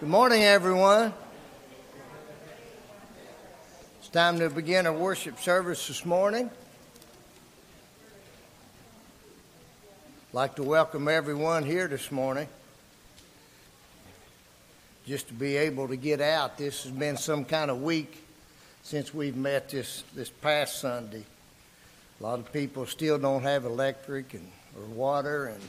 Good morning, everyone. It's time to begin our worship service this morning. I'd like to welcome everyone here this morning. Just to be able to get out, this has been some kind of week since we've met this, this past Sunday. A lot of people still don't have electric and or water, and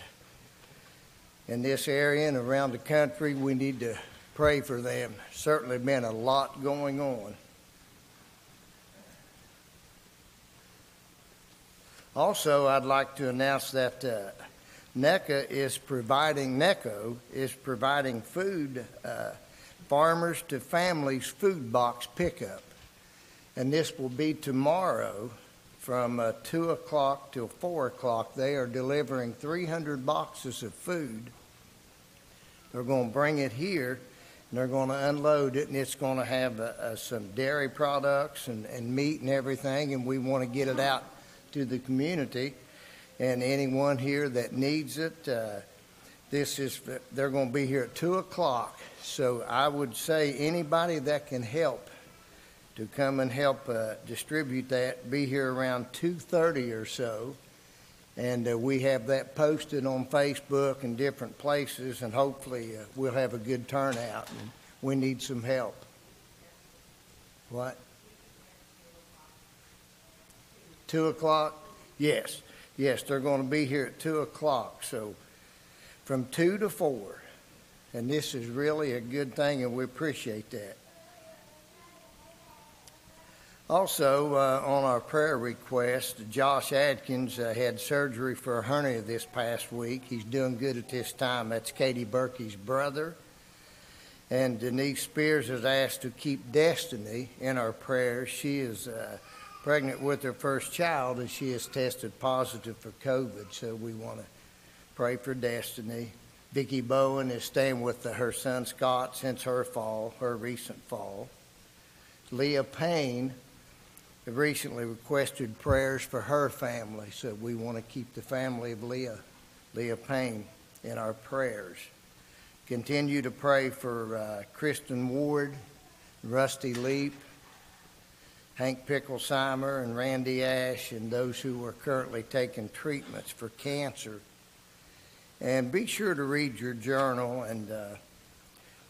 in this area and around the country, we need to pray for them. Certainly been a lot going on. Also, I'd like to announce that uh, NECA is providing, NECO is providing food, uh, farmers to families food box pickup. And this will be tomorrow from uh, 2 o'clock till 4 o'clock. They are delivering 300 boxes of food. They're going to bring it here they're going to unload it, and it's going to have uh, uh, some dairy products and, and meat and everything, and we want to get it out to the community. And anyone here that needs it, uh, this is they're going to be here at two o'clock. So I would say anybody that can help to come and help uh, distribute that, be here around two thirty or so and uh, we have that posted on Facebook and different places, and hopefully uh, we'll have a good turnout. And we need some help. What? Two o'clock? Yes, yes, they're going to be here at two o'clock. So from two to four, and this is really a good thing, and we appreciate that. Also, uh, on our prayer request, Josh Adkins uh, had surgery for a hernia this past week. He's doing good at this time. That's Katie Berkey's brother. And Denise Spears has asked to keep Destiny in our prayers. She is uh, pregnant with her first child, and she has tested positive for COVID. So we want to pray for Destiny. Vicki Bowen is staying with the, her son Scott since her fall, her recent fall. Leah Payne have recently requested prayers for her family, so we want to keep the family of Leah, Leah Payne, in our prayers. Continue to pray for uh, Kristen Ward, Rusty Leap, Hank Picklesheimer, and Randy Ash, and those who are currently taking treatments for cancer. And be sure to read your journal, and uh,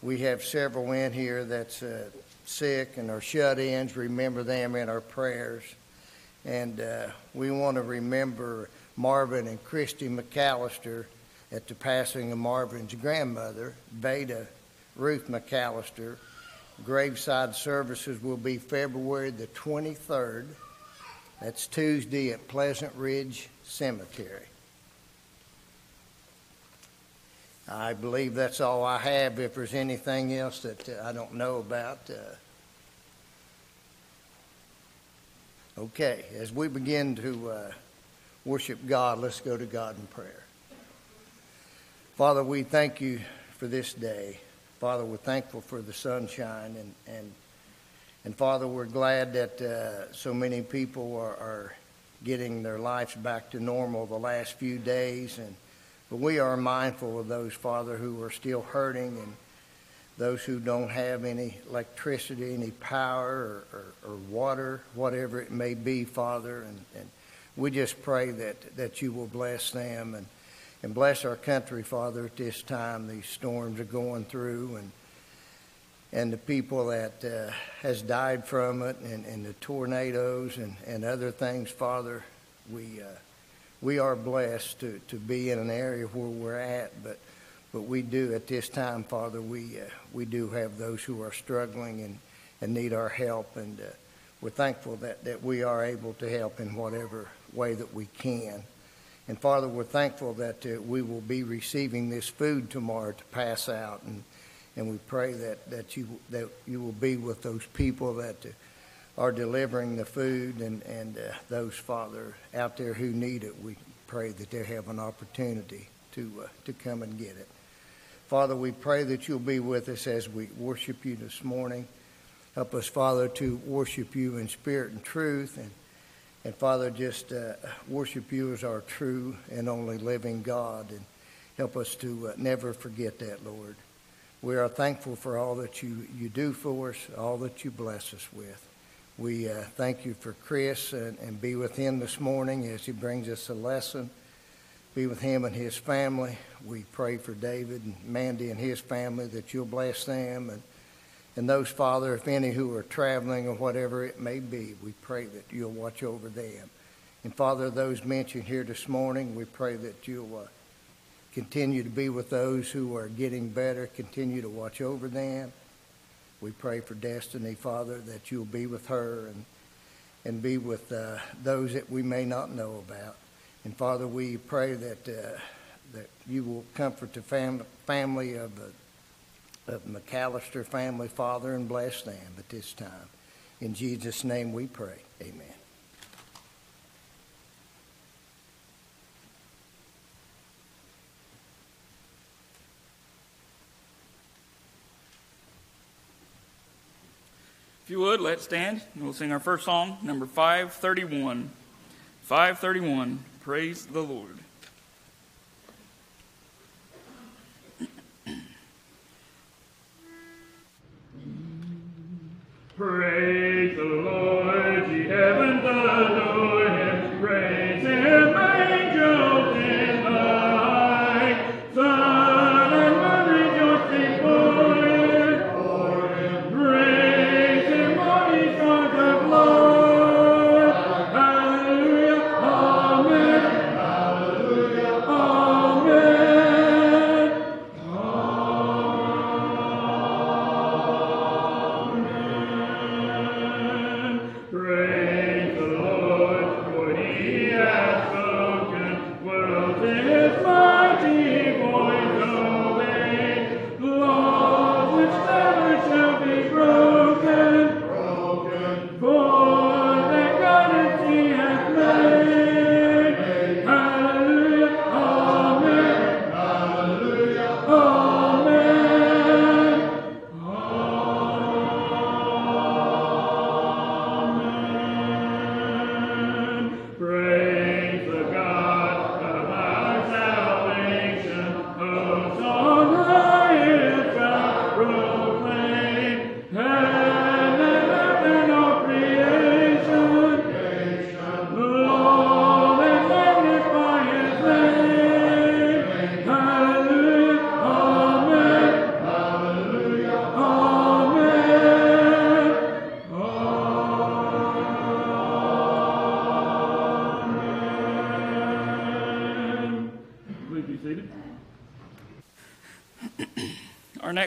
we have several in here that's. Uh, sick and our shut ins, remember them in our prayers. And uh, we want to remember Marvin and Christy McAllister at the passing of Marvin's grandmother, Veda Ruth McAllister. Graveside services will be February the 23rd. That's Tuesday at Pleasant Ridge Cemetery. I believe that's all I have. If there's anything else that uh, I don't know about, uh, okay. As we begin to uh, worship God, let's go to God in prayer. Father, we thank you for this day. Father, we're thankful for the sunshine, and and and Father, we're glad that uh, so many people are, are getting their lives back to normal the last few days and but we are mindful of those, Father, who are still hurting and those who don't have any electricity, any power, or, or, or water, whatever it may be, Father. And, and, we just pray that, that you will bless them and, and bless our country, Father, at this time. These storms are going through and and the people that uh, has died from it and, and the tornadoes and, and other things, Father, we. Uh, we are blessed to, to be in an area where we're at, but but we do at this time, Father, we uh, we do have those who are struggling and, and need our help, and uh, we're thankful that, that we are able to help in whatever way that we can. And Father, we're thankful that uh, we will be receiving this food tomorrow to pass out, and and we pray that, that you that you will be with those people that uh, are delivering the food and, and uh, those, Father, out there who need it, we pray that they have an opportunity to, uh, to come and get it. Father, we pray that you'll be with us as we worship you this morning. Help us, Father, to worship you in spirit and truth. And, and Father, just uh, worship you as our true and only living God. And help us to uh, never forget that, Lord. We are thankful for all that you, you do for us, all that you bless us with. We uh, thank you for Chris and, and be with him this morning as he brings us a lesson. Be with him and his family. We pray for David and Mandy and his family that you'll bless them and and those, Father, if any who are traveling or whatever it may be, we pray that you'll watch over them. And Father, those mentioned here this morning, we pray that you'll uh, continue to be with those who are getting better, continue to watch over them. We pray for Destiny, Father, that you'll be with her and, and be with uh, those that we may not know about. And Father, we pray that, uh, that you will comfort the fam- family of the of McAllister family, Father, and bless them at this time. In Jesus' name we pray. Amen. If you would, let's stand and we'll sing our first song, number 531. 531, Praise the Lord. Praise the Lord,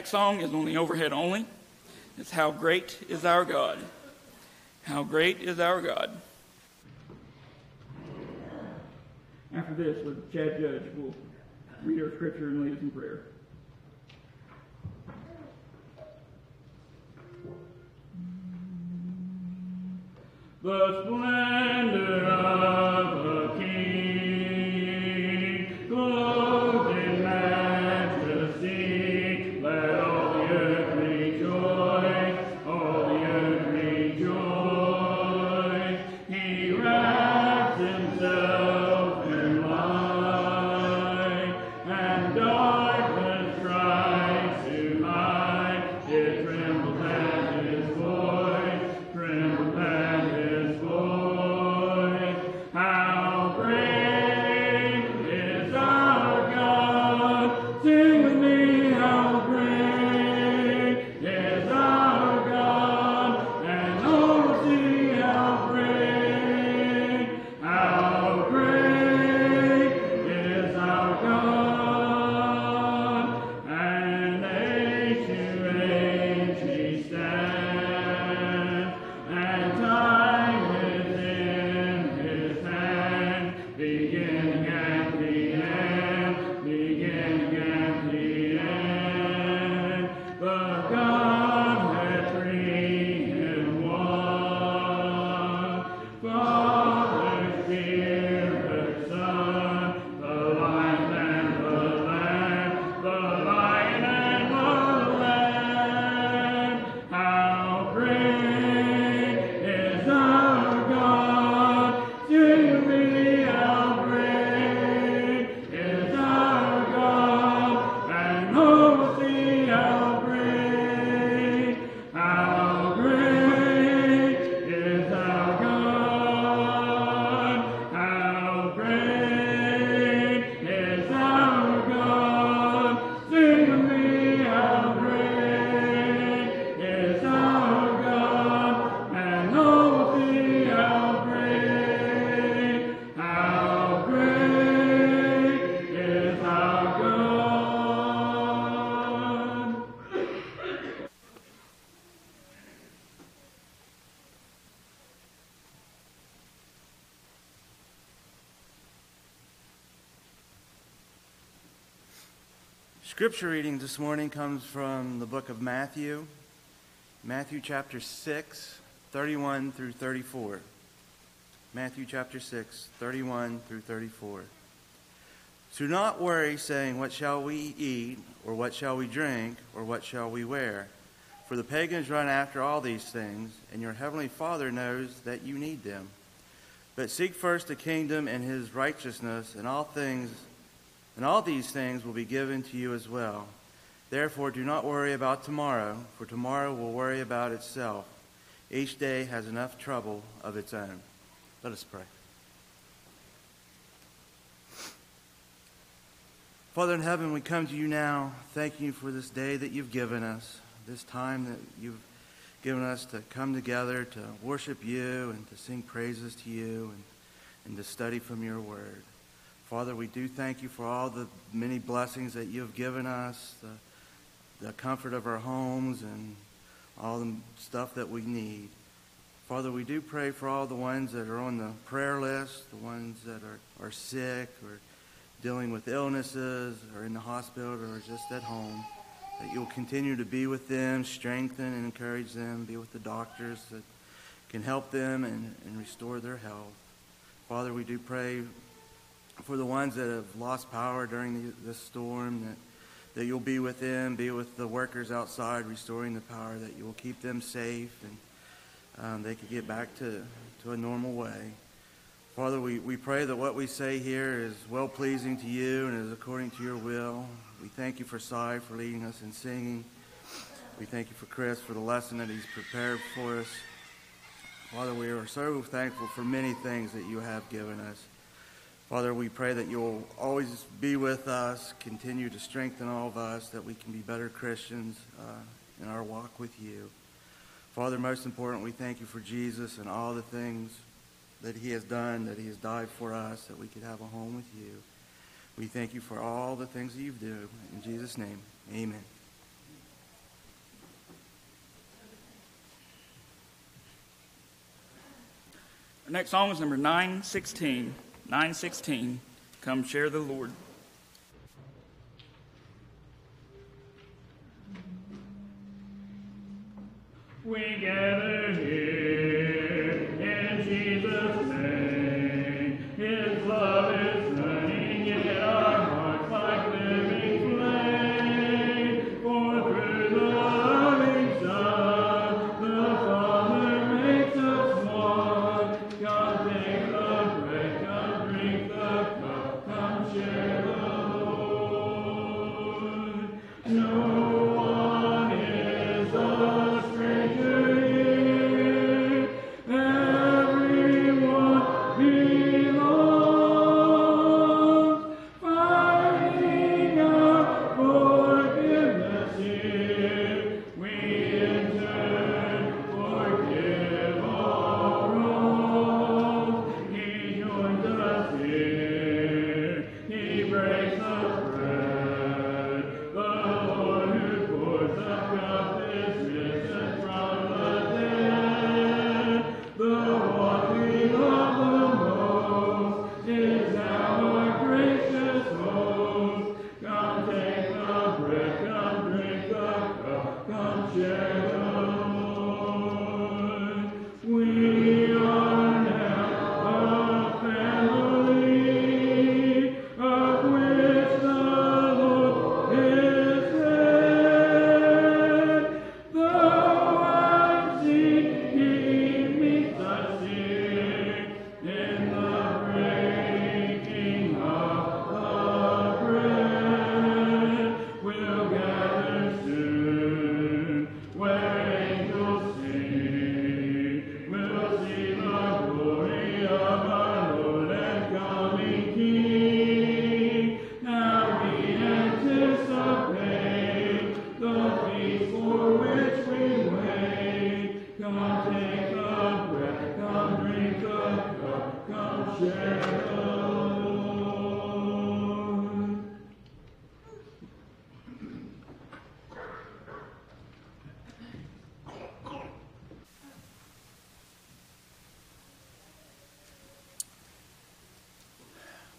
next song is on the overhead only. It's How Great is Our God. How Great is Our God. After this, with Chad Judge, we'll read our scripture and lead us in prayer. The splendor Scripture reading this morning comes from the book of Matthew, Matthew chapter 6, 31 through 34. Matthew chapter 6, 31 through 34. Do not worry, saying, What shall we eat, or what shall we drink, or what shall we wear? For the pagans run after all these things, and your heavenly Father knows that you need them. But seek first the kingdom and his righteousness, and all things and all these things will be given to you as well. Therefore do not worry about tomorrow, for tomorrow will worry about itself. Each day has enough trouble of its own. Let us pray. Father in heaven, we come to you now, thanking you for this day that you've given us, this time that you've given us to come together to worship you and to sing praises to you and, and to study from your word. Father, we do thank you for all the many blessings that you have given us, the, the comfort of our homes, and all the stuff that we need. Father, we do pray for all the ones that are on the prayer list, the ones that are, are sick or dealing with illnesses or in the hospital or just at home, that you'll continue to be with them, strengthen and encourage them, be with the doctors that can help them and, and restore their health. Father, we do pray for the ones that have lost power during the, this storm, that, that you'll be with them, be with the workers outside, restoring the power, that you will keep them safe and um, they can get back to, to a normal way. Father, we, we pray that what we say here is well pleasing to you and is according to your will. We thank you for Cy for leading us in singing. We thank you for Chris for the lesson that he's prepared for us. Father, we are so thankful for many things that you have given us. Father, we pray that you'll always be with us, continue to strengthen all of us, that we can be better Christians uh, in our walk with you. Father, most important, we thank you for Jesus and all the things that he has done, that he has died for us, that we could have a home with you. We thank you for all the things that you do. In Jesus' name, amen. Our next song is number 916. 916. Come share the Lord. We gather here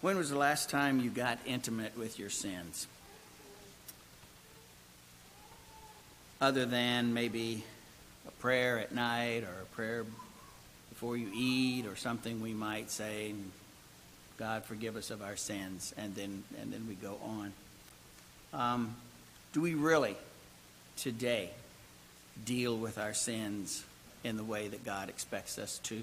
When was the last time you got intimate with your sins? other than maybe a prayer at night or a prayer before you eat or something we might say, God forgive us of our sins, and then and then we go on. Um, do we really today deal with our sins in the way that God expects us to?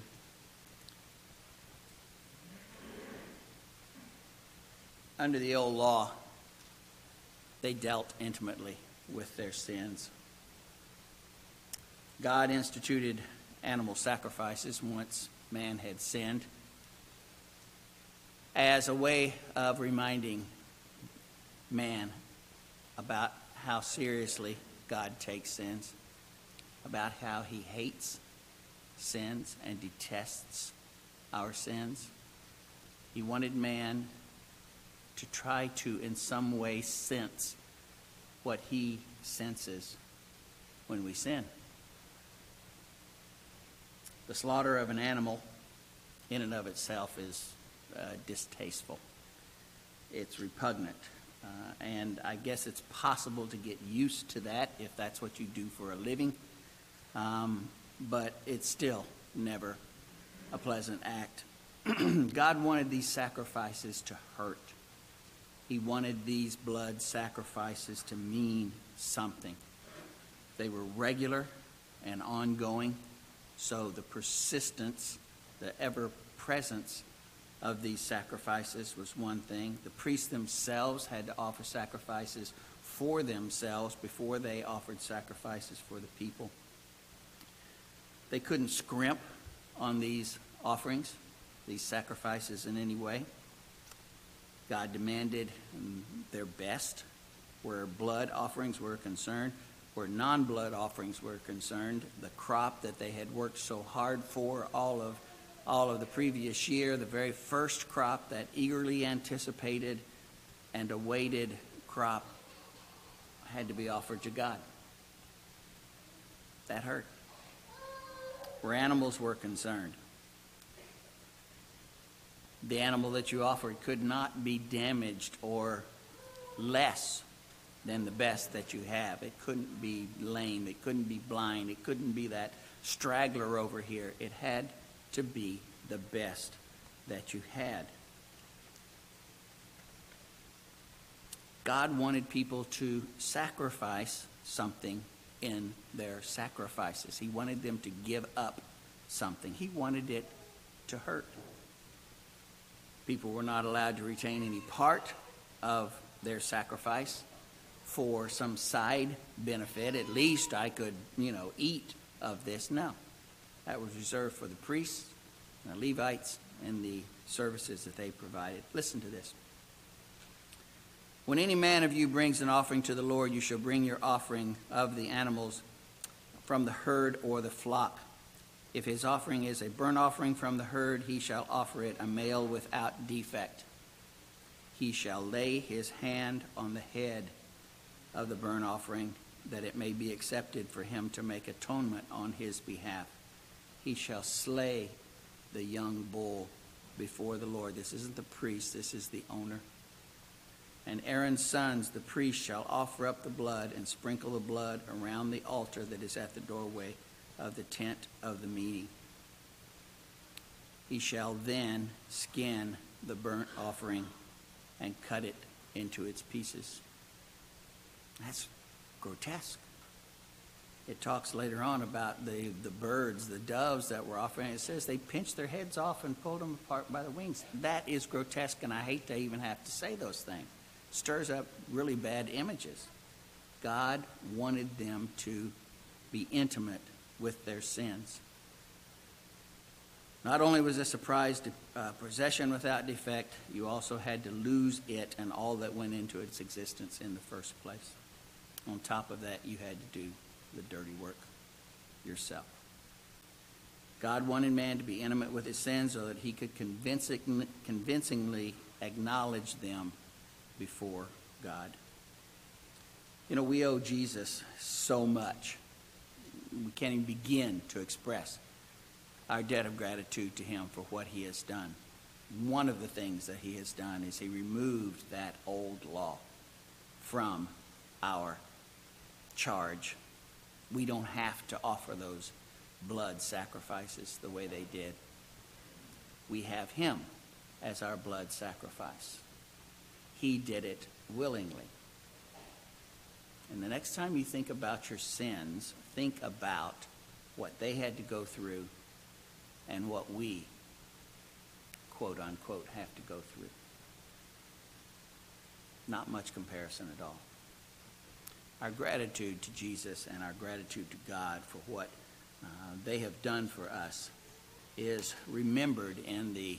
Under the old law, they dealt intimately with their sins. God instituted animal sacrifices once man had sinned as a way of reminding man about how seriously God takes sins, about how he hates sins and detests our sins. He wanted man to try to, in some way, sense what he senses when we sin. The slaughter of an animal, in and of itself, is uh, distasteful. It's repugnant. Uh, and I guess it's possible to get used to that if that's what you do for a living. Um, but it's still never a pleasant act. God wanted these sacrifices to hurt. He wanted these blood sacrifices to mean something. They were regular and ongoing, so the persistence, the ever presence of these sacrifices was one thing. The priests themselves had to offer sacrifices for themselves before they offered sacrifices for the people. They couldn't scrimp on these offerings, these sacrifices in any way. God demanded um, their best where blood offerings were concerned, where non blood offerings were concerned. The crop that they had worked so hard for all of all of the previous year, the very first crop, that eagerly anticipated and awaited crop, had to be offered to God. That hurt. Where animals were concerned, the animal that you offered could not be damaged or less than the best that you have. It couldn't be lame. It couldn't be blind. It couldn't be that straggler over here. It had to be the best that you had. God wanted people to sacrifice something in their sacrifices. He wanted them to give up something. He wanted it to hurt. People were not allowed to retain any part of their sacrifice for some side benefit. At least I could, you know, eat of this. No. That was reserved for the priests, the Levites, and the services that they provided. Listen to this. When any man of you brings an offering to the Lord, you shall bring your offering of the animals from the herd or the flock. If his offering is a burnt offering from the herd, he shall offer it a male without defect. He shall lay his hand on the head of the burnt offering, that it may be accepted for him to make atonement on his behalf he shall slay the young bull before the Lord. This isn't the priest, this is the owner. And Aaron's sons, the priest, shall offer up the blood and sprinkle the blood around the altar that is at the doorway of the tent of the meeting. He shall then skin the burnt offering and cut it into its pieces. That's grotesque it talks later on about the, the birds, the doves that were offering. It says they pinched their heads off and pulled them apart by the wings. That is grotesque, and I hate to even have to say those things. Stirs up really bad images. God wanted them to be intimate with their sins. Not only was this a prized uh, possession without defect, you also had to lose it and all that went into its existence in the first place. On top of that, you had to do the dirty work yourself. God wanted man to be intimate with his sins so that he could convincing, convincingly acknowledge them before God. You know, we owe Jesus so much. We can't even begin to express our debt of gratitude to him for what he has done. One of the things that he has done is he removed that old law from our charge We don't have to offer those blood sacrifices the way they did. We have him as our blood sacrifice. He did it willingly. And the next time you think about your sins, think about what they had to go through and what we, quote unquote, have to go through. Not much comparison at all. Our gratitude to Jesus and our gratitude to God for what uh, they have done for us is remembered in the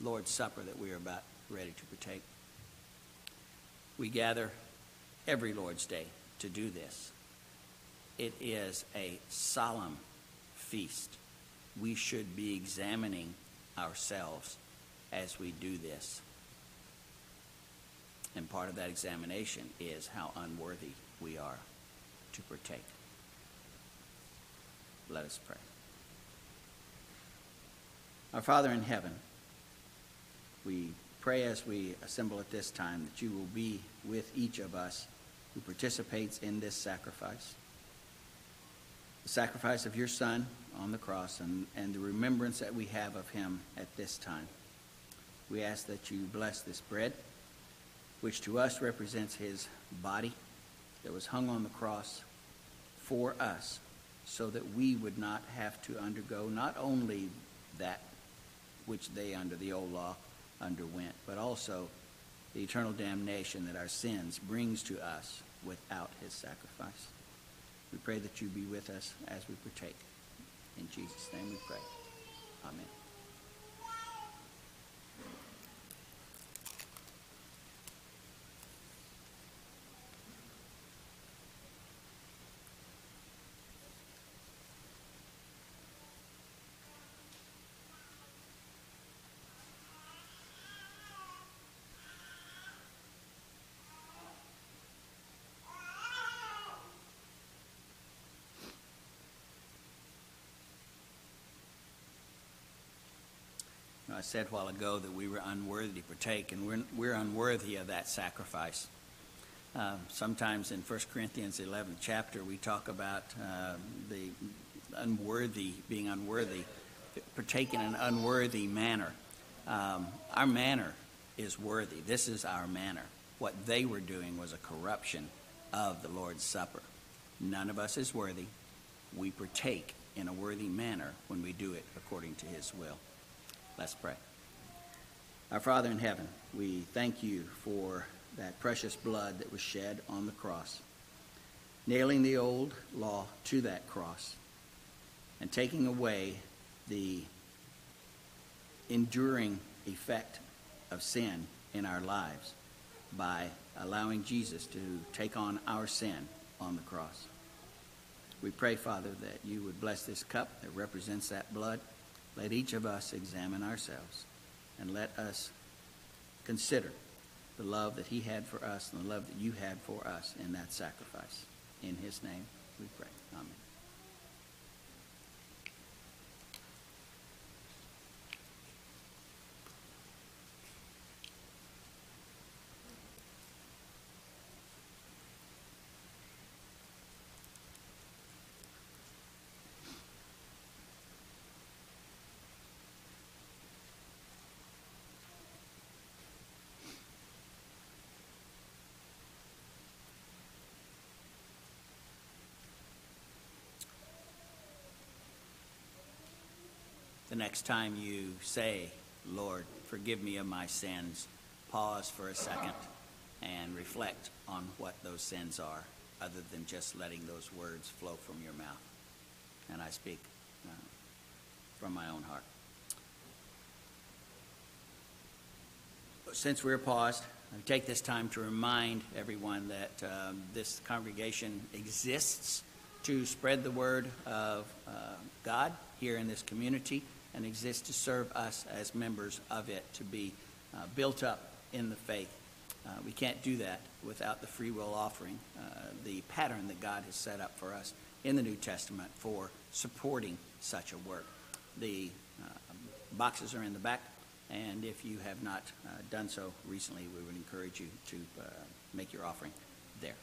Lord's Supper that we are about ready to partake. We gather every Lord's Day to do this. It is a solemn feast. We should be examining ourselves as we do this. And part of that examination is how unworthy we are to partake. Let us pray. Our Father in heaven, we pray as we assemble at this time that you will be with each of us who participates in this sacrifice. The sacrifice of your Son on the cross and, and the remembrance that we have of him at this time. We ask that you bless this bread, which to us represents his body that was hung on the cross for us, so that we would not have to undergo not only that which they under the old law underwent, but also the eternal damnation that our sins brings to us without his sacrifice. We pray that you be with us as we partake. In Jesus' name we pray. Amen. I said a while ago that we were unworthy to partake, and we're, we're unworthy of that sacrifice. Uh, sometimes in 1 Corinthians 11 chapter, we talk about uh, the unworthy, being unworthy, partake in an unworthy manner. Um, our manner is worthy. This is our manner. What they were doing was a corruption of the Lord's Supper. None of us is worthy. We partake in a worthy manner when we do it according to His will. Let's pray. Our Father in heaven, we thank you for that precious blood that was shed on the cross, nailing the old law to that cross and taking away the enduring effect of sin in our lives by allowing Jesus to take on our sin on the cross. We pray, Father, that you would bless this cup that represents that blood. Let each of us examine ourselves and let us consider the love that he had for us and the love that you had for us in that sacrifice. In his name we pray. Amen. Next time you say, Lord, forgive me of my sins, pause for a second and reflect on what those sins are, other than just letting those words flow from your mouth. And I speak uh, from my own heart. Since we're paused, I take this time to remind everyone that um, this congregation exists to spread the word of uh, God here in this community and exists to serve us as members of it to be uh, built up in the faith. Uh, we can't do that without the free will offering, uh, the pattern that God has set up for us in the New Testament for supporting such a work. The uh, boxes are in the back, and if you have not uh, done so recently, we would encourage you to make your offering there.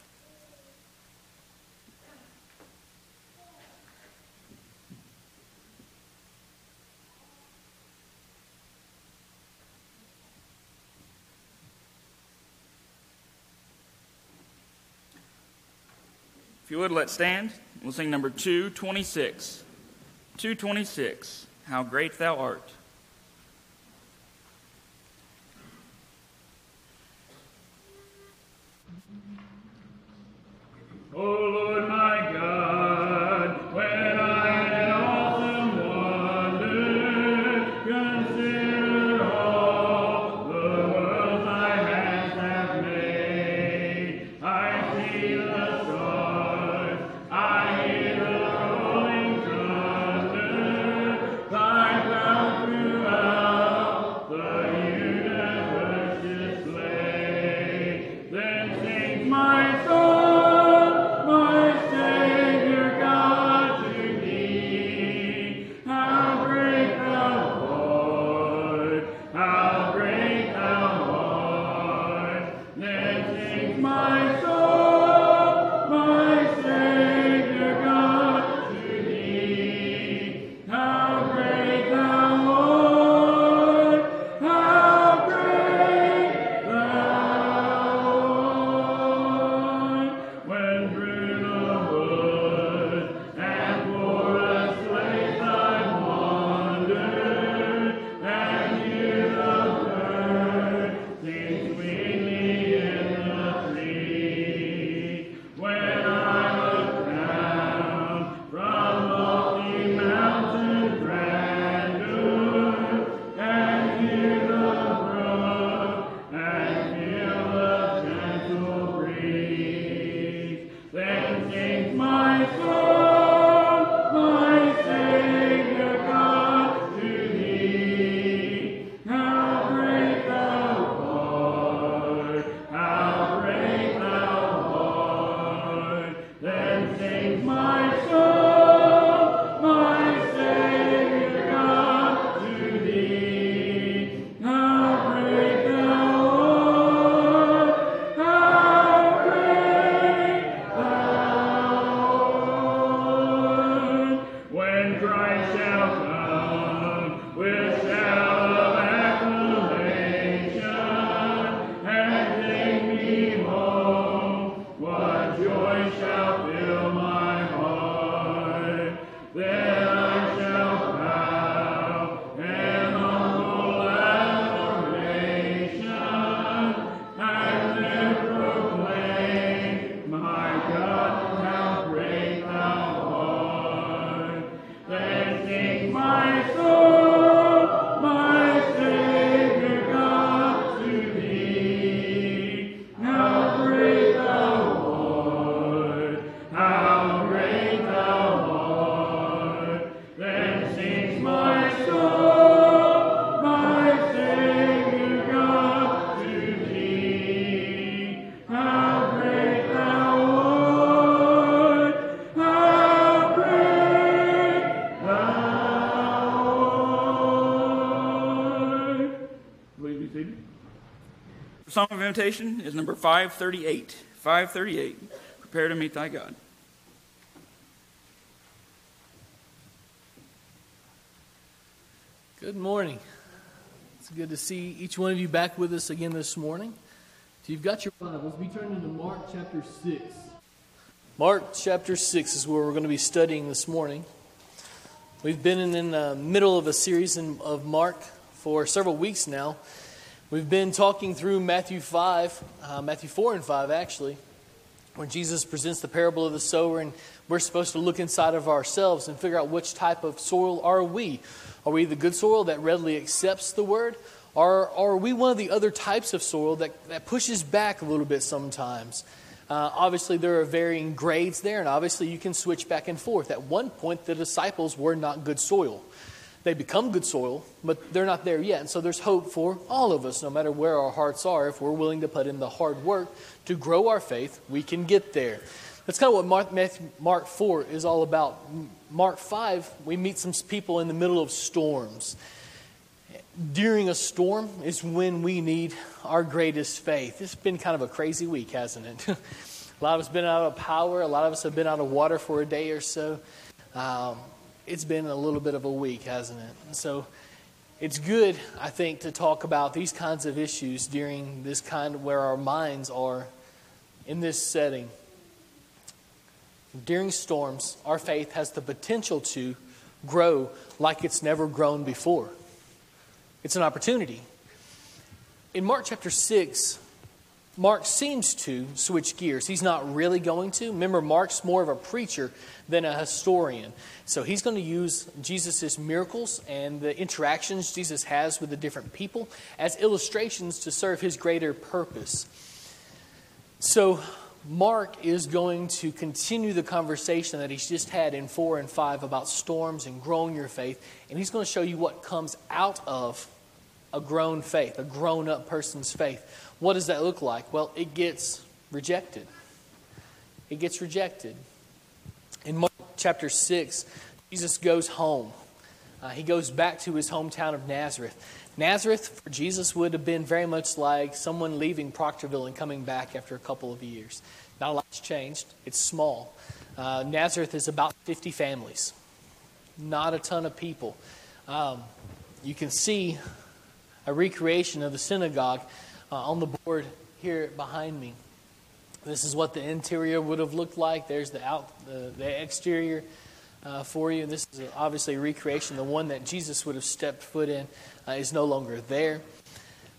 You would, let's stand. We'll sing number 226. 226, How Great Thou Art. Song of Invitation is number 538. 538, Prepare to Meet Thy God. Good morning. It's good to see each one of you back with us again this morning. If you've got your Bibles, we turn into Mark chapter 6. Mark chapter 6 is where we're going to be studying this morning. We've been in, the middle of a series of Mark for several weeks now. We've been talking through Matthew 5, uh, Matthew 4 and 5 actually, where Jesus presents the parable of the sower, and we're supposed to look inside of ourselves and figure out which type of soil are we. Are we the good soil that readily accepts the word? Or, or are we one of the other types of soil that, that pushes back a little bit sometimes? Uh, obviously, there are varying grades there, and obviously, you can switch back and forth. At one point, the disciples were not good soil. They become good soil, but they're not there yet. And so, there's hope for all of us, no matter where our hearts are. If we're willing to put in the hard work to grow our faith, we can get there. That's kind of what Mark, Matthew, Mark 4 is all about. Mark 5, we meet some people in the middle of storms. During a storm is when we need our greatest faith. It's been kind of a crazy week, hasn't it? a lot of us have been out of power. A lot of us have been out of water for a day or so. Um, it's been a little bit of a week, hasn't it? So it's good, I think, to talk about these kinds of issues during this kind of where our minds are in this setting. during storms, our faith has the potential to grow like it's never grown before. It's an opportunity. In Mark chapter 6, Mark seems to switch gears. He's not really going to. Remember, Mark's more of a preacher than a historian. So he's going to use Jesus' miracles and the interactions Jesus has with the different people as illustrations to serve his greater purpose. So Mark is going to continue the conversation that he's just had in 4 and 5 about storms and growing your faith, and he's going to show you what comes out of a grown faith, a grown up person's faith. What does that look like? Well, it gets rejected. It gets rejected. In Mark chapter 6, Jesus goes home. Uh, he goes back to his hometown of Nazareth. Nazareth for Jesus would have been very much like someone leaving Proctorville and coming back after a couple of years. Not a lot's changed. It's small. Uh, Nazareth is about 50 families, not a ton of people. Um, you can see a recreation of the synagogue uh, on the board here behind me. This is what the interior would have looked like. There's the out the, the exterior uh, for you. This is obviously a recreation. The one that Jesus would have stepped foot in uh, is no longer there.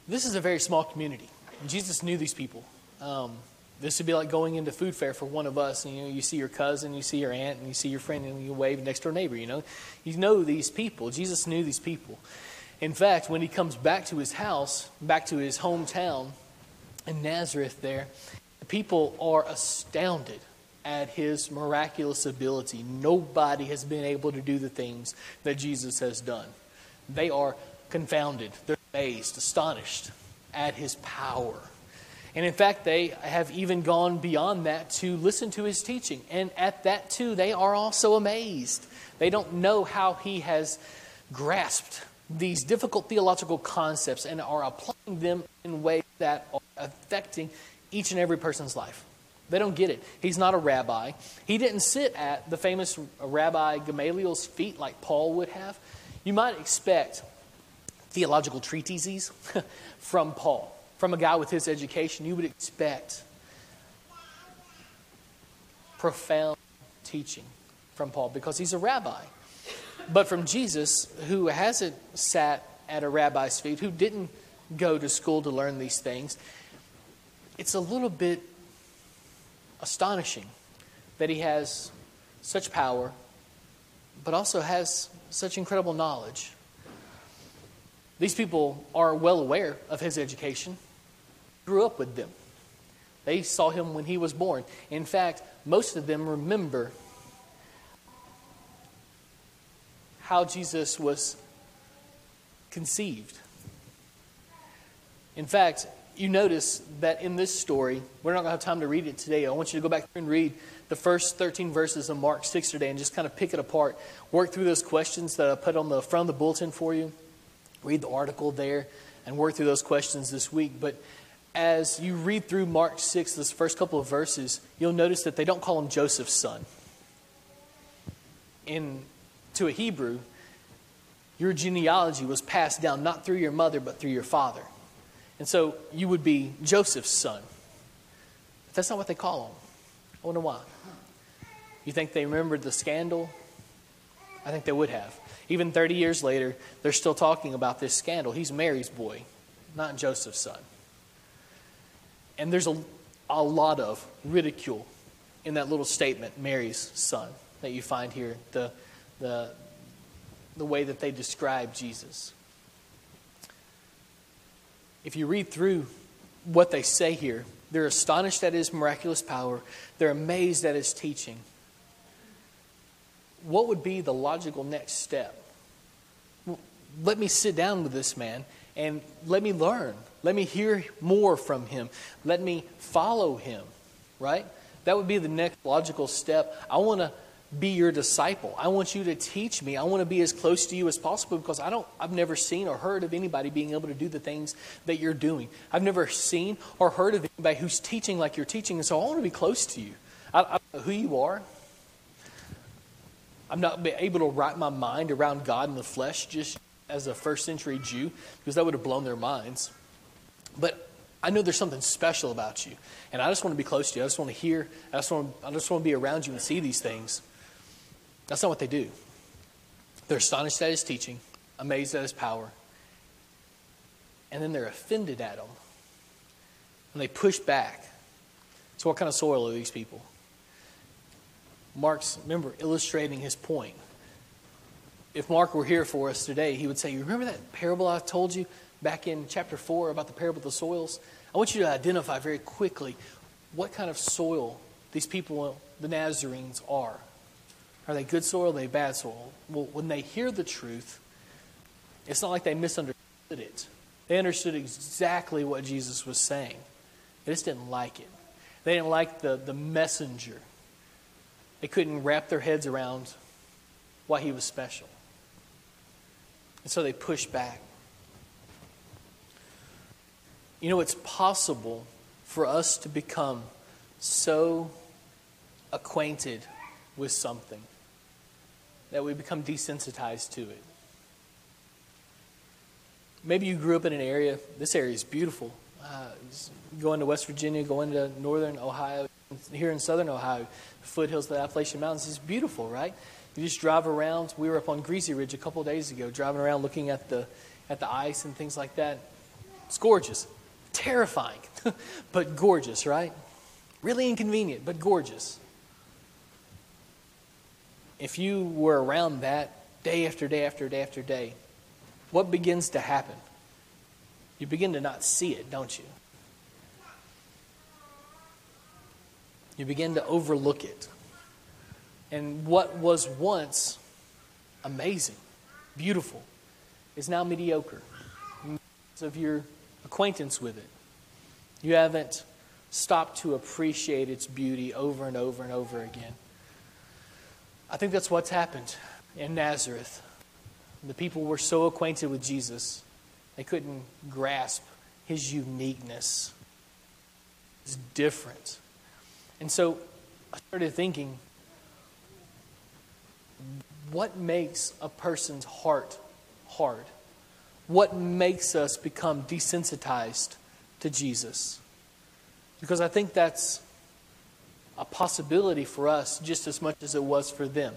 This is a very small community. Jesus knew these people. Um, this would be like going into food fair for one of us. And, you know, you see your cousin, you see your aunt, and you see your friend, and you wave next door neighbor. You know, you know these people. Jesus knew these people. In fact, when he comes back to his house, back to his hometown in Nazareth, there, the people are astounded at his miraculous ability. Nobody has been able to do the things that Jesus has done. They are confounded, they're amazed, astonished at his power. And in fact, they have even gone beyond that to listen to his teaching. And at that, too, they are also amazed. They don't know how he has grasped these difficult theological concepts and are applying them in ways that are affecting each and every person's life. They don't get it. He's not a rabbi. He didn't sit at the famous Rabbi Gamaliel's feet like Paul would have. You might expect theological treatises from Paul. From a guy with his education, you would expect profound teaching from Paul because he's a rabbi. But from Jesus, who hasn't sat at a rabbi's feet, who didn't go to school to learn these things, it's a little bit astonishing that he has such power, but also has such incredible knowledge. These people are well aware of his education, grew up with them. They saw him when he was born. In fact, most of them remember how Jesus was conceived. In fact, you notice that in this story, we're not going to have time to read it today. I want you to go back and read the first 13 verses of Mark 6 today and just kind of pick it apart. Work through those questions that I put on the front of the bulletin for you. Read the article there and work through those questions this week. But as you read through Mark 6, those first couple of verses, you'll notice that they don't call him Joseph's son. In to a Hebrew, your genealogy was passed down not through your mother, but through your father. And so you would be Joseph's son. But that's not what they call him. I wonder why. You think they remembered the scandal? I think they would have. Even 30 years later, they're still talking about this scandal. He's Mary's boy, not Joseph's son. And there's a, a lot of ridicule in that little statement, Mary's son, that you find here. The, the, the way that they describe Jesus. If you read through what they say here, they're astonished at his miraculous power, they're amazed at his teaching. What would be the logical next step? Let me sit down with this man and let me learn. Let me hear more from him. Let me follow him, right? That would be the next logical step. I want to be your disciple. I want you to teach me. I want to be as close to you as possible because I don't I've never seen or heard of anybody being able to do the things that you're doing. I've never seen or heard of anybody who's teaching like you're teaching, and so I want to be close to you. I, I don't know who you are. I'm not able to wrap my mind around God in the flesh just as a first century Jew because that would have blown their minds. But I know there's something special about you, and I just want to be close to you. I just want to hear. I just want. I just want to be around you and see these things. That's not what they do. They're astonished at his teaching, amazed at his power, and then they're offended at him, and they push back. So, what kind of soil are these people? Mark's, remember, illustrating his point. If Mark were here for us today, he would say, You remember that parable I told you back in chapter 4 about the parable of the soils? I want you to identify very quickly what kind of soil these people, the Nazarenes, are. Are they good soil? Are they bad soil? Well, when they hear the truth, it's not like they misunderstood it. They understood exactly what Jesus was saying. They just didn't like it. They didn't like the, the messenger. They couldn't wrap their heads around why he was special. And so they pushed back. You know, it's possible for us to become so acquainted with something that we become desensitized to it. Maybe you grew up in an area, this area is beautiful. Uh, going to West Virginia, going to northern Ohio, here in southern Ohio, foothills of the Appalachian Mountains is beautiful, right? You just drive around. We were up on Greasy Ridge a couple days ago, driving around looking at the, at the ice and things like that. It's gorgeous. Terrifying, but gorgeous, right? Really inconvenient, but gorgeous. If you were around that day after day after day after day, what begins to happen? You begin to not see it, don't you? You begin to overlook it. And what was once amazing, beautiful, is now mediocre of your acquaintance with it. You haven't stopped to appreciate its beauty over and over and over again. I think that's what's happened in Nazareth. The people were so acquainted with Jesus, they couldn't grasp his uniqueness. It's different. And so I started thinking what makes a person's heart hard? What makes us become desensitized to Jesus? Because I think that's a possibility for us just as much as it was for them.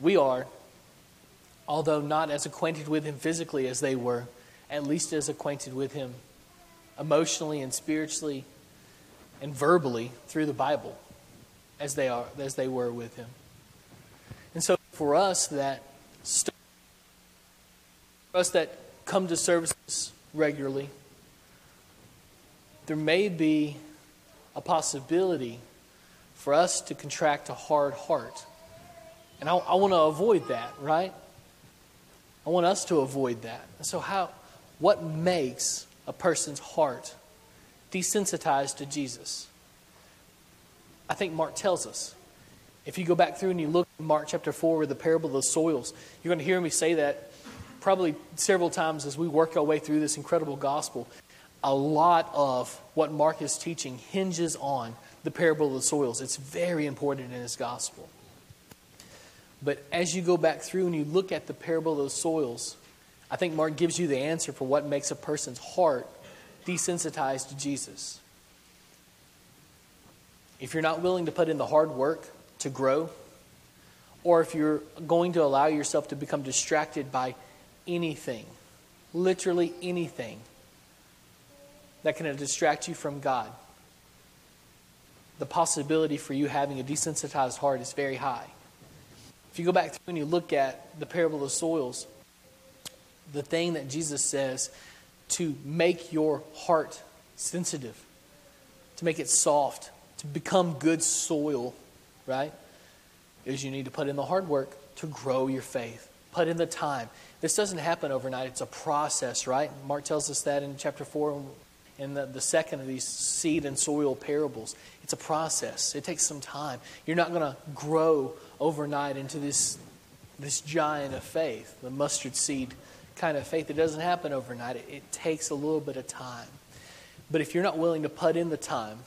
We are, although not as acquainted with Him physically as they were, at least as acquainted with Him emotionally and spiritually and verbally through the Bible as they are as they were with him. And so for us that for us that come to services regularly, there may be a possibility for us to contract a hard heart. And I, I want to avoid that, right? I want us to avoid that. So how what makes a person's heart desensitized to Jesus. I think Mark tells us. If you go back through and you look at Mark chapter 4 with the parable of the soils, you're going to hear me say that probably several times as we work our way through this incredible gospel. A lot of what Mark is teaching hinges on the parable of the soils. It's very important in his gospel. But as you go back through and you look at the parable of the soils, I think Mark gives you the answer for what makes a person's heart desensitized to Jesus. If you're not willing to put in the hard work to grow, or if you're going to allow yourself to become distracted by anything, literally anything, that can distract you from God, the possibility for you having a desensitized heart is very high. If you go back through and you look at the parable of soils, the thing that Jesus says to make your heart sensitive, to make it soft, to become good soil, right? Is you need to put in the hard work to grow your faith. Put in the time. This doesn't happen overnight, it's a process, right? Mark tells us that in chapter 4 in the, the second of these seed and soil parables. It's a process, it takes some time. You're not going to grow overnight into this, this giant of faith, the mustard seed kind of faith. It doesn't happen overnight, it, it takes a little bit of time. But if you're not willing to put in the time,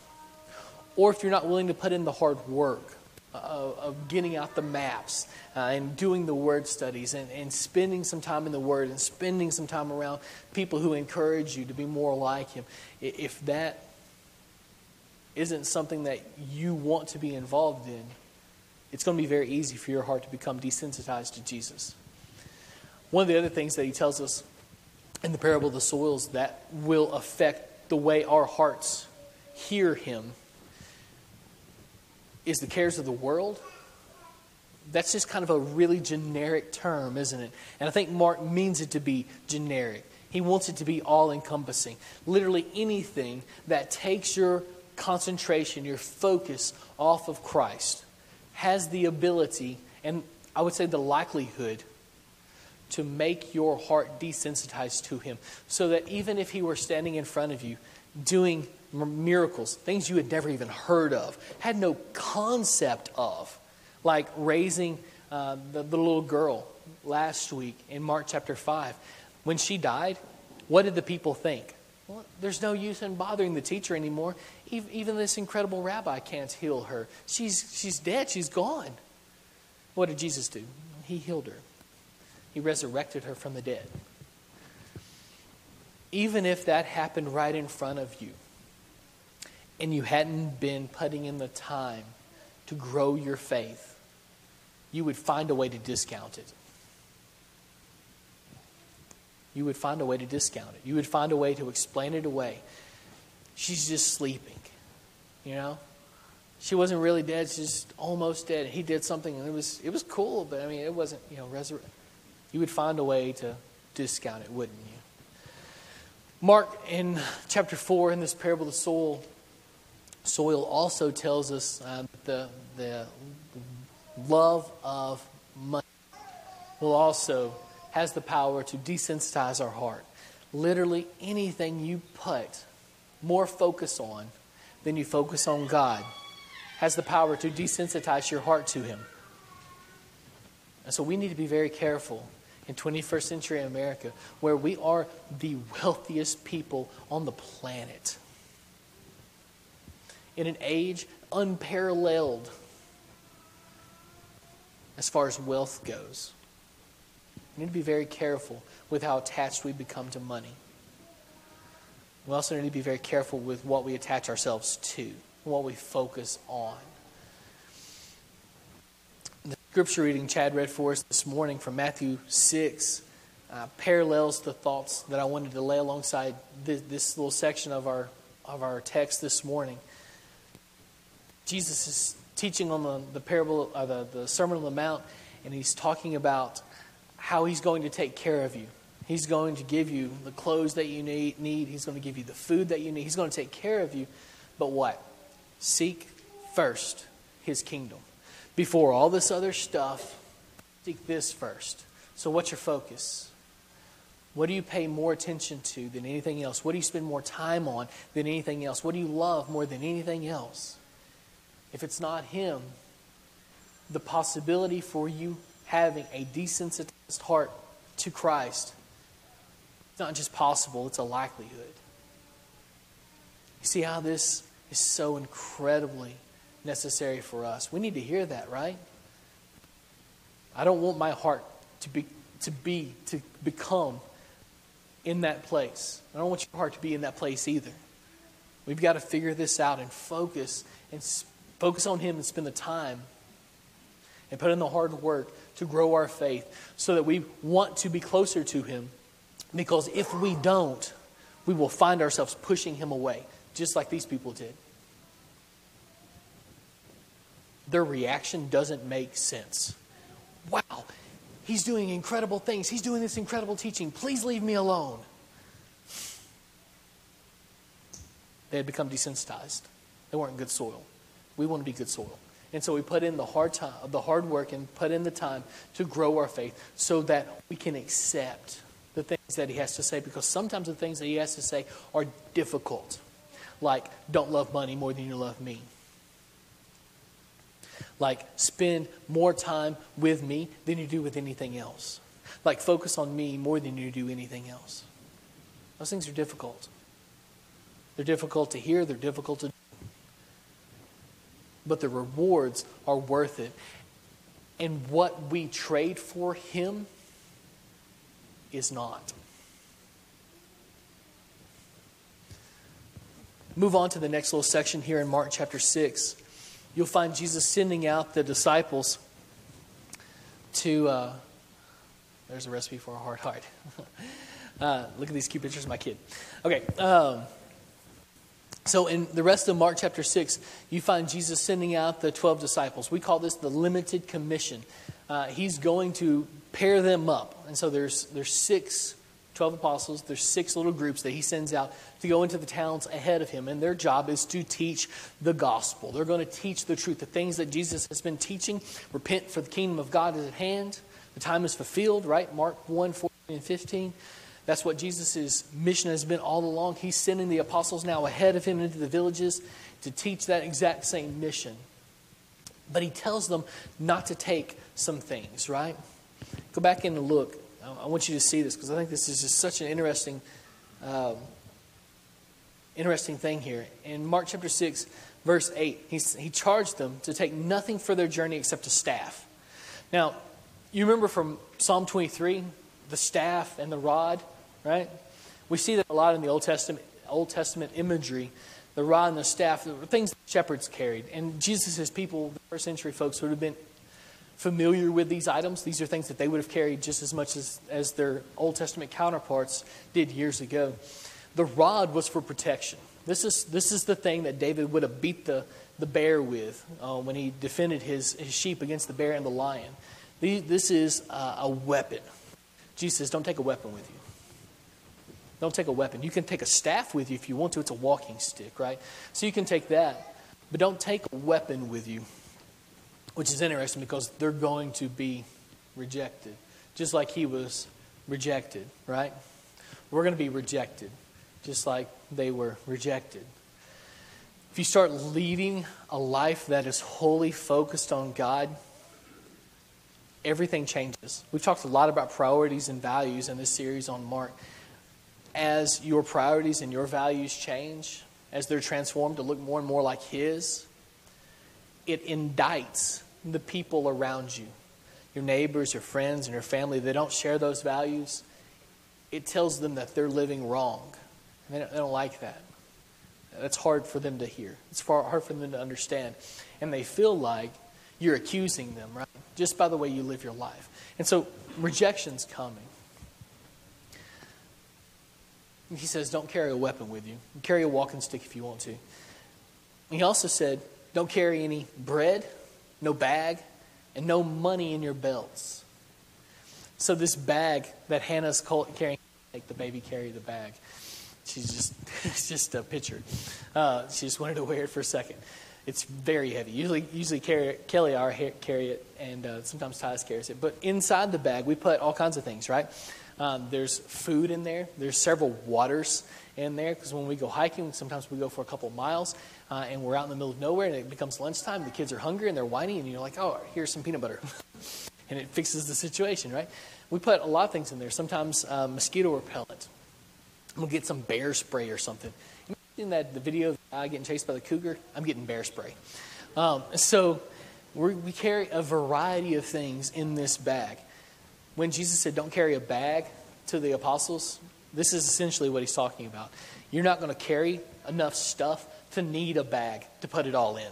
or if you're not willing to put in the hard work of, of getting out the maps uh, and doing the word studies and, and spending some time in the word and spending some time around people who encourage you to be more like him, if that isn't something that you want to be involved in, it's going to be very easy for your heart to become desensitized to Jesus. One of the other things that he tells us in the parable of the soils that will affect the way our hearts hear him is the cares of the world. That's just kind of a really generic term, isn't it? And I think Mark means it to be generic. He wants it to be all encompassing. Literally anything that takes your concentration, your focus off of Christ, has the ability, and I would say the likelihood, to make your heart desensitized to Him. So that even if He were standing in front of you doing miracles, things you had never even heard of, had no concept of, like raising uh, the, the little girl last week in Mark chapter 5. When she died, what did the people think? Well, there's no use in bothering the teacher anymore. Even this incredible rabbi can't heal her. She's, she's dead, she's gone. What did Jesus do? He healed her, He resurrected her from the dead. Even if that happened right in front of you, and you hadn't been putting in the time to grow your faith, you would find a way to discount it. You would find a way to discount it. You would find a way to explain it away. She's just sleeping, you know? She wasn't really dead, she's just almost dead. He did something and it was it was cool, but I mean it wasn't, you know, resurrect. You would find a way to discount it, wouldn't you? Mark in chapter 4 in this parable of the soul Soil also tells us uh, the, the love of money will also has the power to desensitize our heart. Literally anything you put more focus on than you focus on God has the power to desensitize your heart to Him. And so we need to be very careful in 21st century America, where we are the wealthiest people on the planet in an age unparalleled as far as wealth goes. We need to be very careful with how attached we become to money. We also need to be very careful with what we attach ourselves to, what we focus on. The scripture reading Chad read for us this morning from Matthew 6 uh, parallels the thoughts that I wanted to lay alongside this, this little section of our, of our text this morning. Jesus is teaching on the, the parable, uh, the, the Sermon on the Mount, and he's talking about how he's going to take care of you. He's going to give you the clothes that you need, need. He's going to give you the food that you need. He's going to take care of you. But what? Seek first his kingdom. Before all this other stuff, seek this first. So, what's your focus? What do you pay more attention to than anything else? What do you spend more time on than anything else? What do you love more than anything else? If it's not Him, the possibility for you having a desensitized heart to Christ, it's not just possible, it's a likelihood. You see how this is so incredibly necessary for us? We need to hear that, right? I don't want my heart to be to be to become in that place. I don't want your heart to be in that place either. We've got to figure this out and focus and Focus on Him and spend the time and put in the hard work to grow our faith so that we want to be closer to Him. Because if we don't, we will find ourselves pushing Him away, just like these people did. Their reaction doesn't make sense. Wow, He's doing incredible things. He's doing this incredible teaching. Please leave me alone. They had become desensitized, they weren't good soil. We want to be good soil. And so we put in the hard time, the hard work and put in the time to grow our faith so that we can accept the things that he has to say because sometimes the things that he has to say are difficult. Like don't love money more than you love me. Like spend more time with me than you do with anything else. Like focus on me more than you do anything else. Those things are difficult. They're difficult to hear, they're difficult to but the rewards are worth it. And what we trade for Him is not. Move on to the next little section here in Mark chapter 6. You'll find Jesus sending out the disciples to. Uh, there's a recipe for a hard heart. uh, look at these cute pictures of my kid. Okay. Um, so, in the rest of Mark chapter 6, you find Jesus sending out the 12 disciples. We call this the limited commission. Uh, he's going to pair them up. And so, there's, there's six, 12 apostles, there's six little groups that he sends out to go into the towns ahead of him. And their job is to teach the gospel. They're going to teach the truth, the things that Jesus has been teaching. Repent, for the kingdom of God is at hand. The time is fulfilled, right? Mark 1 14 and 15. That's what Jesus' mission has been all along. He's sending the apostles now ahead of him into the villages to teach that exact same mission. But he tells them not to take some things, right? Go back in and look. I want you to see this because I think this is just such an interesting, um, interesting thing here. In Mark chapter 6, verse 8, he's, he charged them to take nothing for their journey except a staff. Now, you remember from Psalm 23, the staff and the rod? Right? We see that a lot in the Old Testament, Old Testament imagery. The rod and the staff, the things shepherds carried. And Jesus' people, the first century folks, would have been familiar with these items. These are things that they would have carried just as much as, as their Old Testament counterparts did years ago. The rod was for protection. This is, this is the thing that David would have beat the, the bear with uh, when he defended his, his sheep against the bear and the lion. This is uh, a weapon. Jesus says, Don't take a weapon with you. Don't take a weapon. You can take a staff with you if you want to. It's a walking stick, right? So you can take that. But don't take a weapon with you, which is interesting because they're going to be rejected, just like he was rejected, right? We're going to be rejected, just like they were rejected. If you start leading a life that is wholly focused on God, everything changes. We've talked a lot about priorities and values in this series on Mark as your priorities and your values change, as they're transformed to look more and more like His, it indicts the people around you, your neighbors, your friends, and your family They don't share those values. It tells them that they're living wrong. They don't, they don't like that. That's hard for them to hear. It's far, hard for them to understand. And they feel like you're accusing them, right? Just by the way you live your life. And so rejection's coming. He says, Don't carry a weapon with you. Carry a walking stick if you want to. He also said, Don't carry any bread, no bag, and no money in your belts. So, this bag that Hannah's carrying, make the baby carry the bag. She's just, it's just a picture. Uh, she just wanted to wear it for a second. It's very heavy. Usually, usually carry, Kelly our carry it, and uh, sometimes Tyus carries it. But inside the bag, we put all kinds of things, right? Um, there's food in there. There's several waters in there because when we go hiking, sometimes we go for a couple miles uh, and we're out in the middle of nowhere and it becomes lunchtime. The kids are hungry and they're whining, and you're like, oh, here's some peanut butter. and it fixes the situation, right? We put a lot of things in there. Sometimes uh, mosquito repellent. We'll get some bear spray or something. In that the video of the getting chased by the cougar, I'm getting bear spray. Um, so we carry a variety of things in this bag when Jesus said, Don't carry a bag to the apostles, this is essentially what he's talking about. You're not going to carry enough stuff to need a bag to put it all in.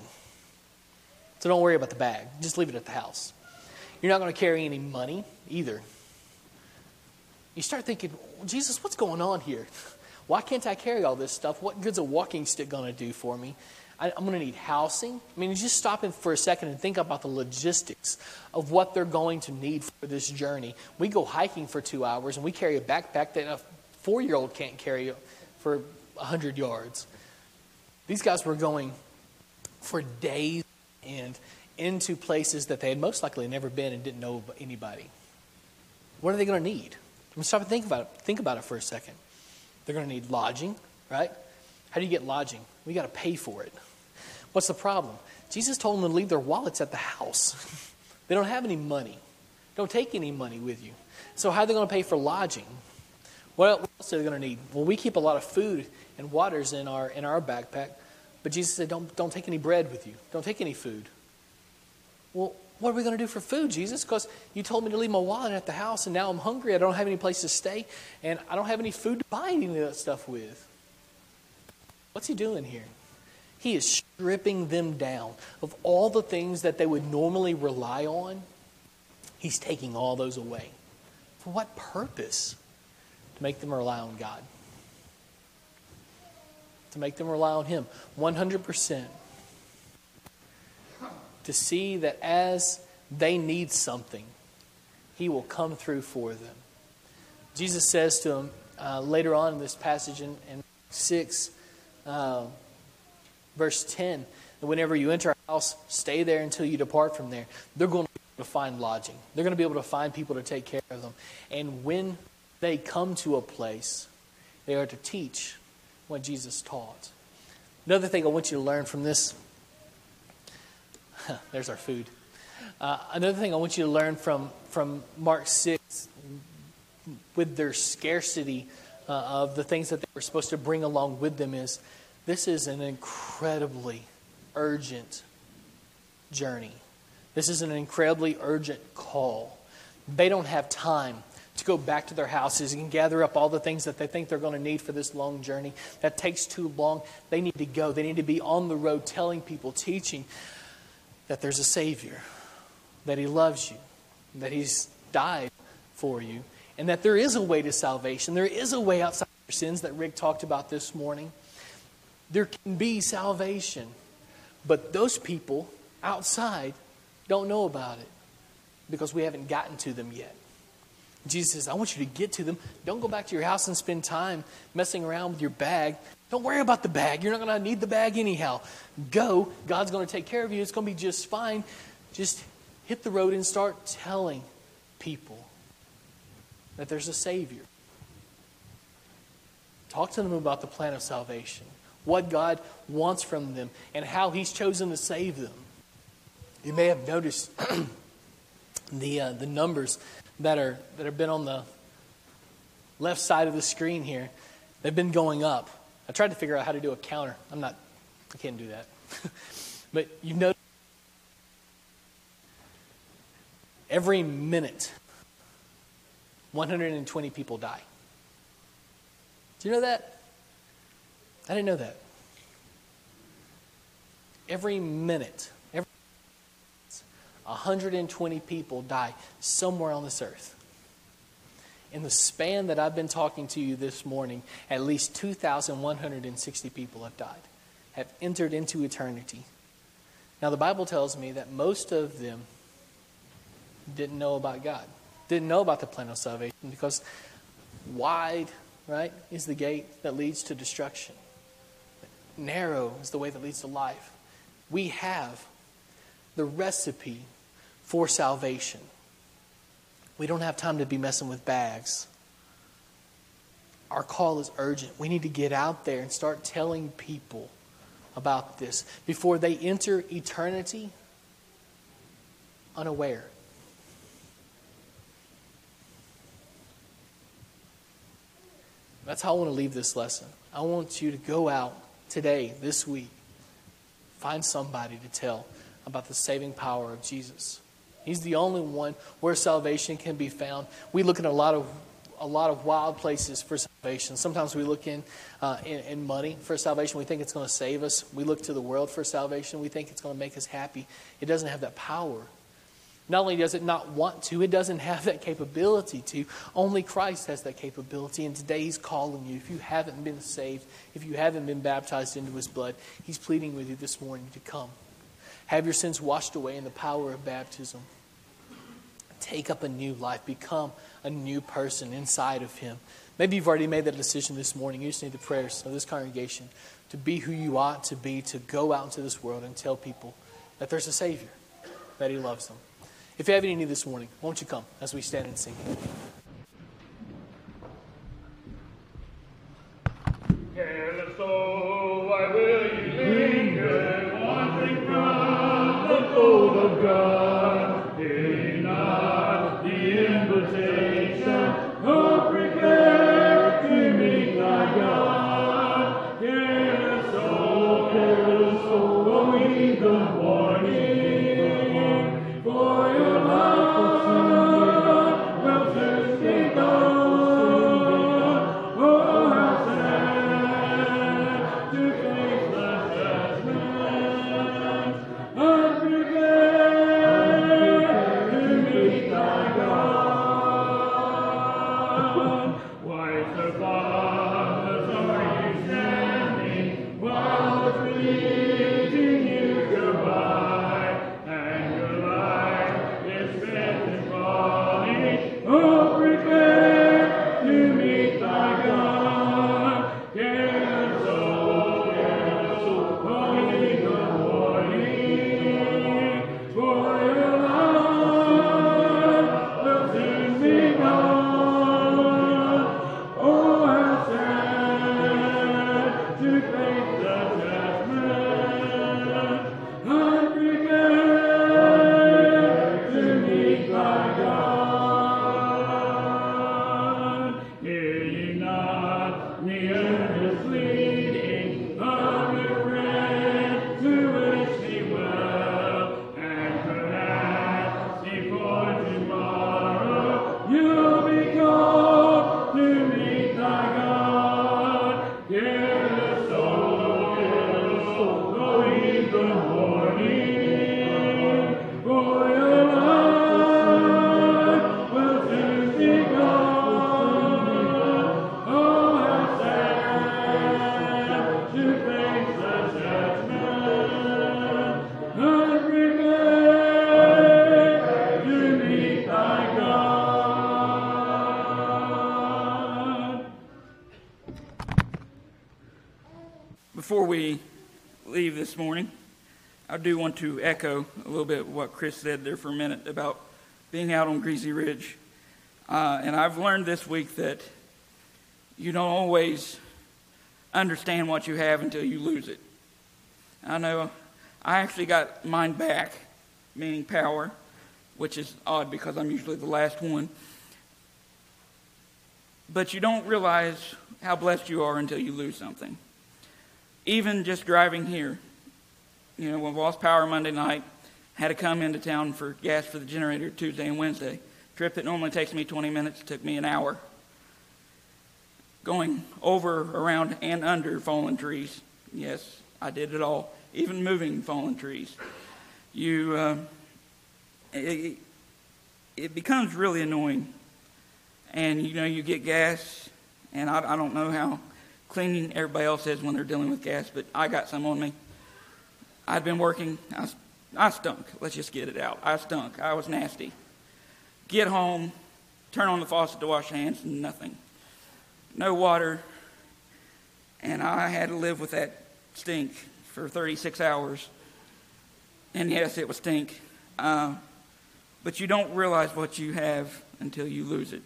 So don't worry about the bag, just leave it at the house. You're not going to carry any money either. You start thinking, Jesus, what's going on here? Why can't I carry all this stuff? What good's a walking stick going to do for me? I, am going to need housing. I mean, just stop for a second and think about the logistics of what they're going to need for this journey. We go hiking for two hours and we carry a backpack that a four year old can't carry for 100 yards. These guys were going for days and into places that they had most likely never been and didn't know anybody. What are they going to need? I mean, stop and think about it. Think about it for a second. They're going to need lodging, right? How do you get lodging? We got to pay for it. What's the problem? Jesus told them to leave their wallets at the house. they don't have any money. Don't take any money with you. So, how are they going to pay for lodging? What else are they going to need? Well, we keep a lot of food and waters in our, in our backpack, But Jesus said, don't, don't take any bread with you, don't take any food. Well, what are we going to do for food, Jesus? Because you told me to leave my wallet at the house, and now I'm hungry. I don't have any place to stay, and I don't have any food to buy any of that stuff with. What's he doing here? He is stripping them down of all the things that they would normally rely on. He's taking all those away. For what purpose? To make them rely on God. To make them rely on Him 100%. To see that as they need something, He will come through for them. Jesus says to them uh, later on in this passage in, in 6, uh, verse 10, that whenever you enter a house, stay there until you depart from there. They're going to be able to find lodging, they're going to be able to find people to take care of them. And when they come to a place, they are to teach what Jesus taught. Another thing I want you to learn from this there's our food. Uh, another thing I want you to learn from, from Mark 6 with their scarcity uh, of the things that they were supposed to bring along with them is this is an incredibly urgent journey. This is an incredibly urgent call. They don't have time to go back to their houses and gather up all the things that they think they're going to need for this long journey. That takes too long. They need to go. They need to be on the road telling people, teaching that there's a Savior, that He loves you, that He's died for you, and that there is a way to salvation. There is a way outside of your sins that Rick talked about this morning. There can be salvation, but those people outside don't know about it because we haven't gotten to them yet. Jesus says, I want you to get to them. Don't go back to your house and spend time messing around with your bag. Don't worry about the bag. You're not going to need the bag anyhow. Go. God's going to take care of you. It's going to be just fine. Just hit the road and start telling people that there's a Savior. Talk to them about the plan of salvation, what God wants from them, and how He's chosen to save them. You may have noticed the, uh, the numbers that are that have been on the left side of the screen here, they've been going up. I tried to figure out how to do a counter. I'm not I can't do that. but you've noticed every minute 120 people die. Do you know that? I didn't know that. Every minute 120 people die somewhere on this earth. In the span that I've been talking to you this morning, at least 2,160 people have died, have entered into eternity. Now, the Bible tells me that most of them didn't know about God, didn't know about the plan of salvation because wide, right, is the gate that leads to destruction. Narrow is the way that leads to life. We have the recipe for salvation. We don't have time to be messing with bags. Our call is urgent. We need to get out there and start telling people about this before they enter eternity unaware. That's how I want to leave this lesson. I want you to go out today, this week, find somebody to tell about the saving power of Jesus. He's the only one where salvation can be found. We look in a lot of a lot of wild places for salvation. Sometimes we look in, uh, in, in money for salvation. We think it's going to save us. We look to the world for salvation. We think it's going to make us happy. It doesn't have that power. Not only does it not want to, it doesn't have that capability to. Only Christ has that capability. And today He's calling you. If you haven't been saved, if you haven't been baptized into His blood, He's pleading with you this morning to come. Have your sins washed away in the power of baptism. Take up a new life. Become a new person inside of Him. Maybe you've already made that decision this morning. You just need the prayers of this congregation to be who you ought to be, to go out into this world and tell people that there's a Savior, that He loves them. If you have any need this morning, won't you come as we stand and sing? Careless soul, oh, why will you linger, wandering from the fold of God? Do want to echo a little bit what Chris said there for a minute about being out on Greasy Ridge. Uh, and I've learned this week that you don't always understand what you have until you lose it. I know I actually got mine back, meaning power, which is odd because I'm usually the last one. But you don't realize how blessed you are until you lose something. Even just driving here, you know, we lost power Monday night, had to come into town for gas for the generator Tuesday and Wednesday. Trip that normally takes me 20 minutes took me an hour. Going over, around, and under fallen trees. Yes, I did it all. Even moving fallen trees. You, uh, it, it becomes really annoying. And you know, you get gas, and I, I don't know how clean everybody else is when they're dealing with gas, but I got some on me. I'd been working. I, I stunk. Let's just get it out. I stunk. I was nasty. Get home, turn on the faucet to wash hands, nothing. No water. And I had to live with that stink for 36 hours. And yes, it was stink. Uh, but you don't realize what you have until you lose it.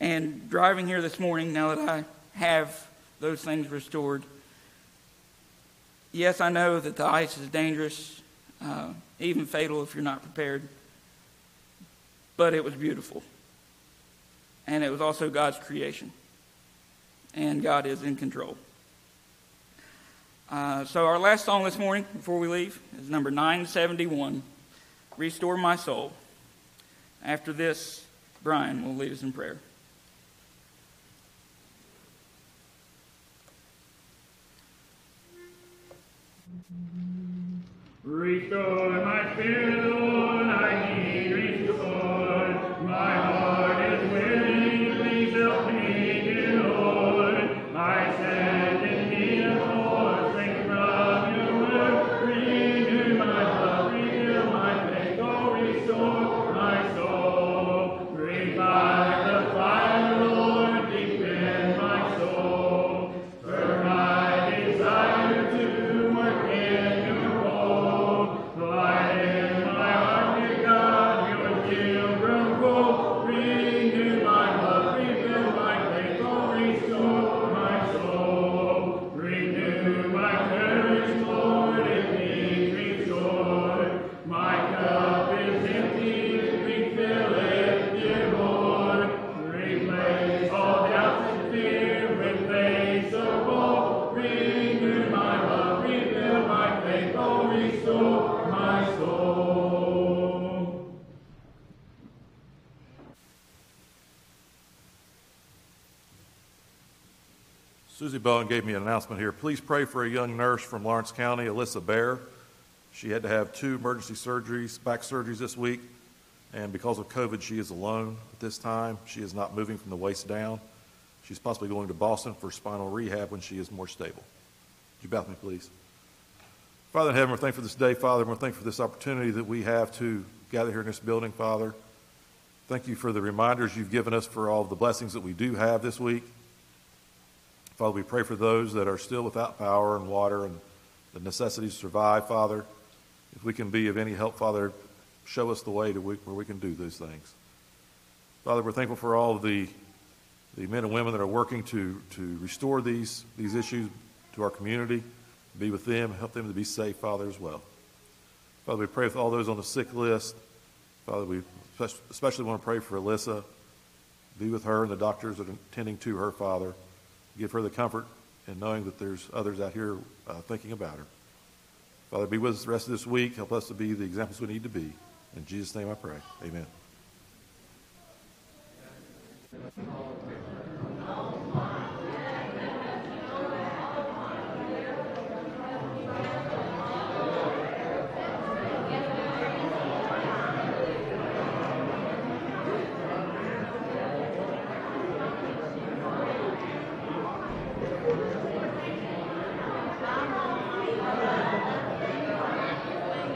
And driving here this morning, now that I have those things restored, yes, I know that the ice is dangerous, uh, even fatal if you're not prepared. But it was beautiful. And it was also God's creation. And God is in control. Uh, so, our last song this morning, before we leave, is number 971 Restore My Soul. After this, Brian will lead us in prayer. Restore my spirit, Lord, I Susie Bowen gave me an announcement here. Please pray for a young nurse from Lawrence County, Alyssa Bear. She had to have two emergency surgeries, back surgeries this week, and because of COVID, she is alone at this time. She is not moving from the waist down. She's possibly going to Boston for spinal rehab when she is more stable. Would you bow with me, please? Father in heaven, we're thankful for this day, Father, and we're thankful for this opportunity that we have to gather here in this building, Father. Thank you for the reminders you've given us for all the blessings that we do have this week. Father, we pray for those that are still without power and water and the necessities to survive, Father. If we can be of any help, Father, show us the way to we, where we can do those things. Father, we're thankful for all the, the men and women that are working to, to restore these, these issues to our community. Be with them, help them to be safe, Father, as well. Father, we pray with all those on the sick list. Father, we especially want to pray for Alyssa. Be with her and the doctors that are tending to her, Father. Give her the comfort in knowing that there's others out here uh, thinking about her. Father, be with us the rest of this week. Help us to be the examples we need to be. In Jesus' name I pray. Amen.